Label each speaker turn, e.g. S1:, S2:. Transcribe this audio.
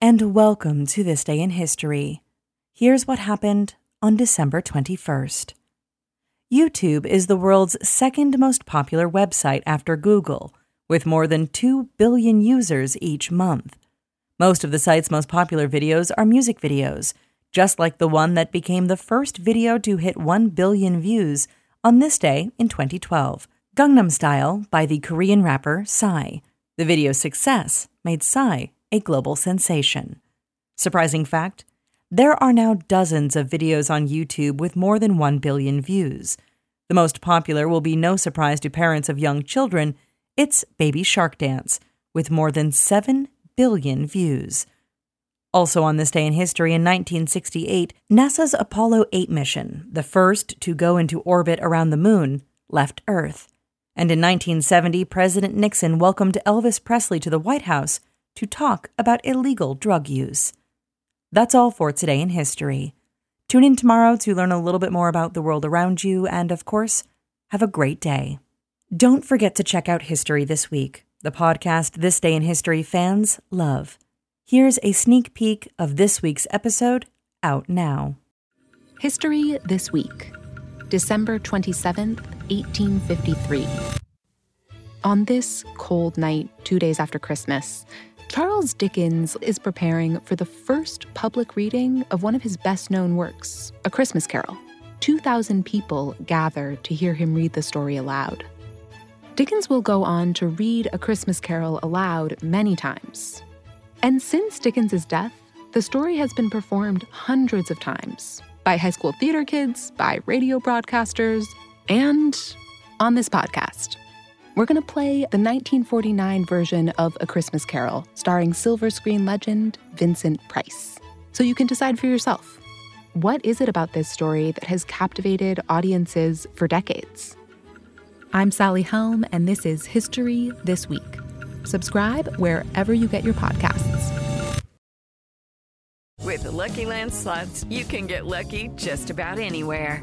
S1: and welcome to This Day in History. Here's what happened on December 21st. YouTube is the world's second most popular website after Google, with more than 2 billion users each month. Most of the site's most popular videos are music videos, just like the one that became the first video to hit 1 billion views on this day in 2012 Gangnam Style by the Korean rapper Psy. The video's success made Psy a global sensation. Surprising fact there are now dozens of videos on YouTube with more than 1 billion views. The most popular will be no surprise to parents of young children. It's Baby Shark Dance, with more than 7 billion views. Also on this day in history, in 1968, NASA's Apollo 8 mission, the first to go into orbit around the moon, left Earth. And in 1970, President Nixon welcomed Elvis Presley to the White House to talk about illegal drug use. That's all for today in history. Tune in tomorrow to learn a little bit more about the world around you, and of course, have a great day. Don't forget to check out History This Week, the podcast This Day in History fans love. Here's a sneak peek of this week's episode out now.
S2: History This Week, December 27th, 1853. On this cold night, two days after Christmas, Charles Dickens is preparing for the first public reading of one of his best known works, A Christmas Carol. 2,000 people gather to hear him read the story aloud. Dickens will go on to read A Christmas Carol aloud many times. And since Dickens' death, the story has been performed hundreds of times by high school theater kids, by radio broadcasters, and on this podcast we're going to play the 1949 version of A Christmas Carol, starring silver screen legend Vincent Price. So you can decide for yourself. What is it about this story that has captivated audiences for decades? I'm Sally Helm, and this is History This Week. Subscribe wherever you get your podcasts.
S3: With the Lucky Land slots, you can get lucky just about anywhere.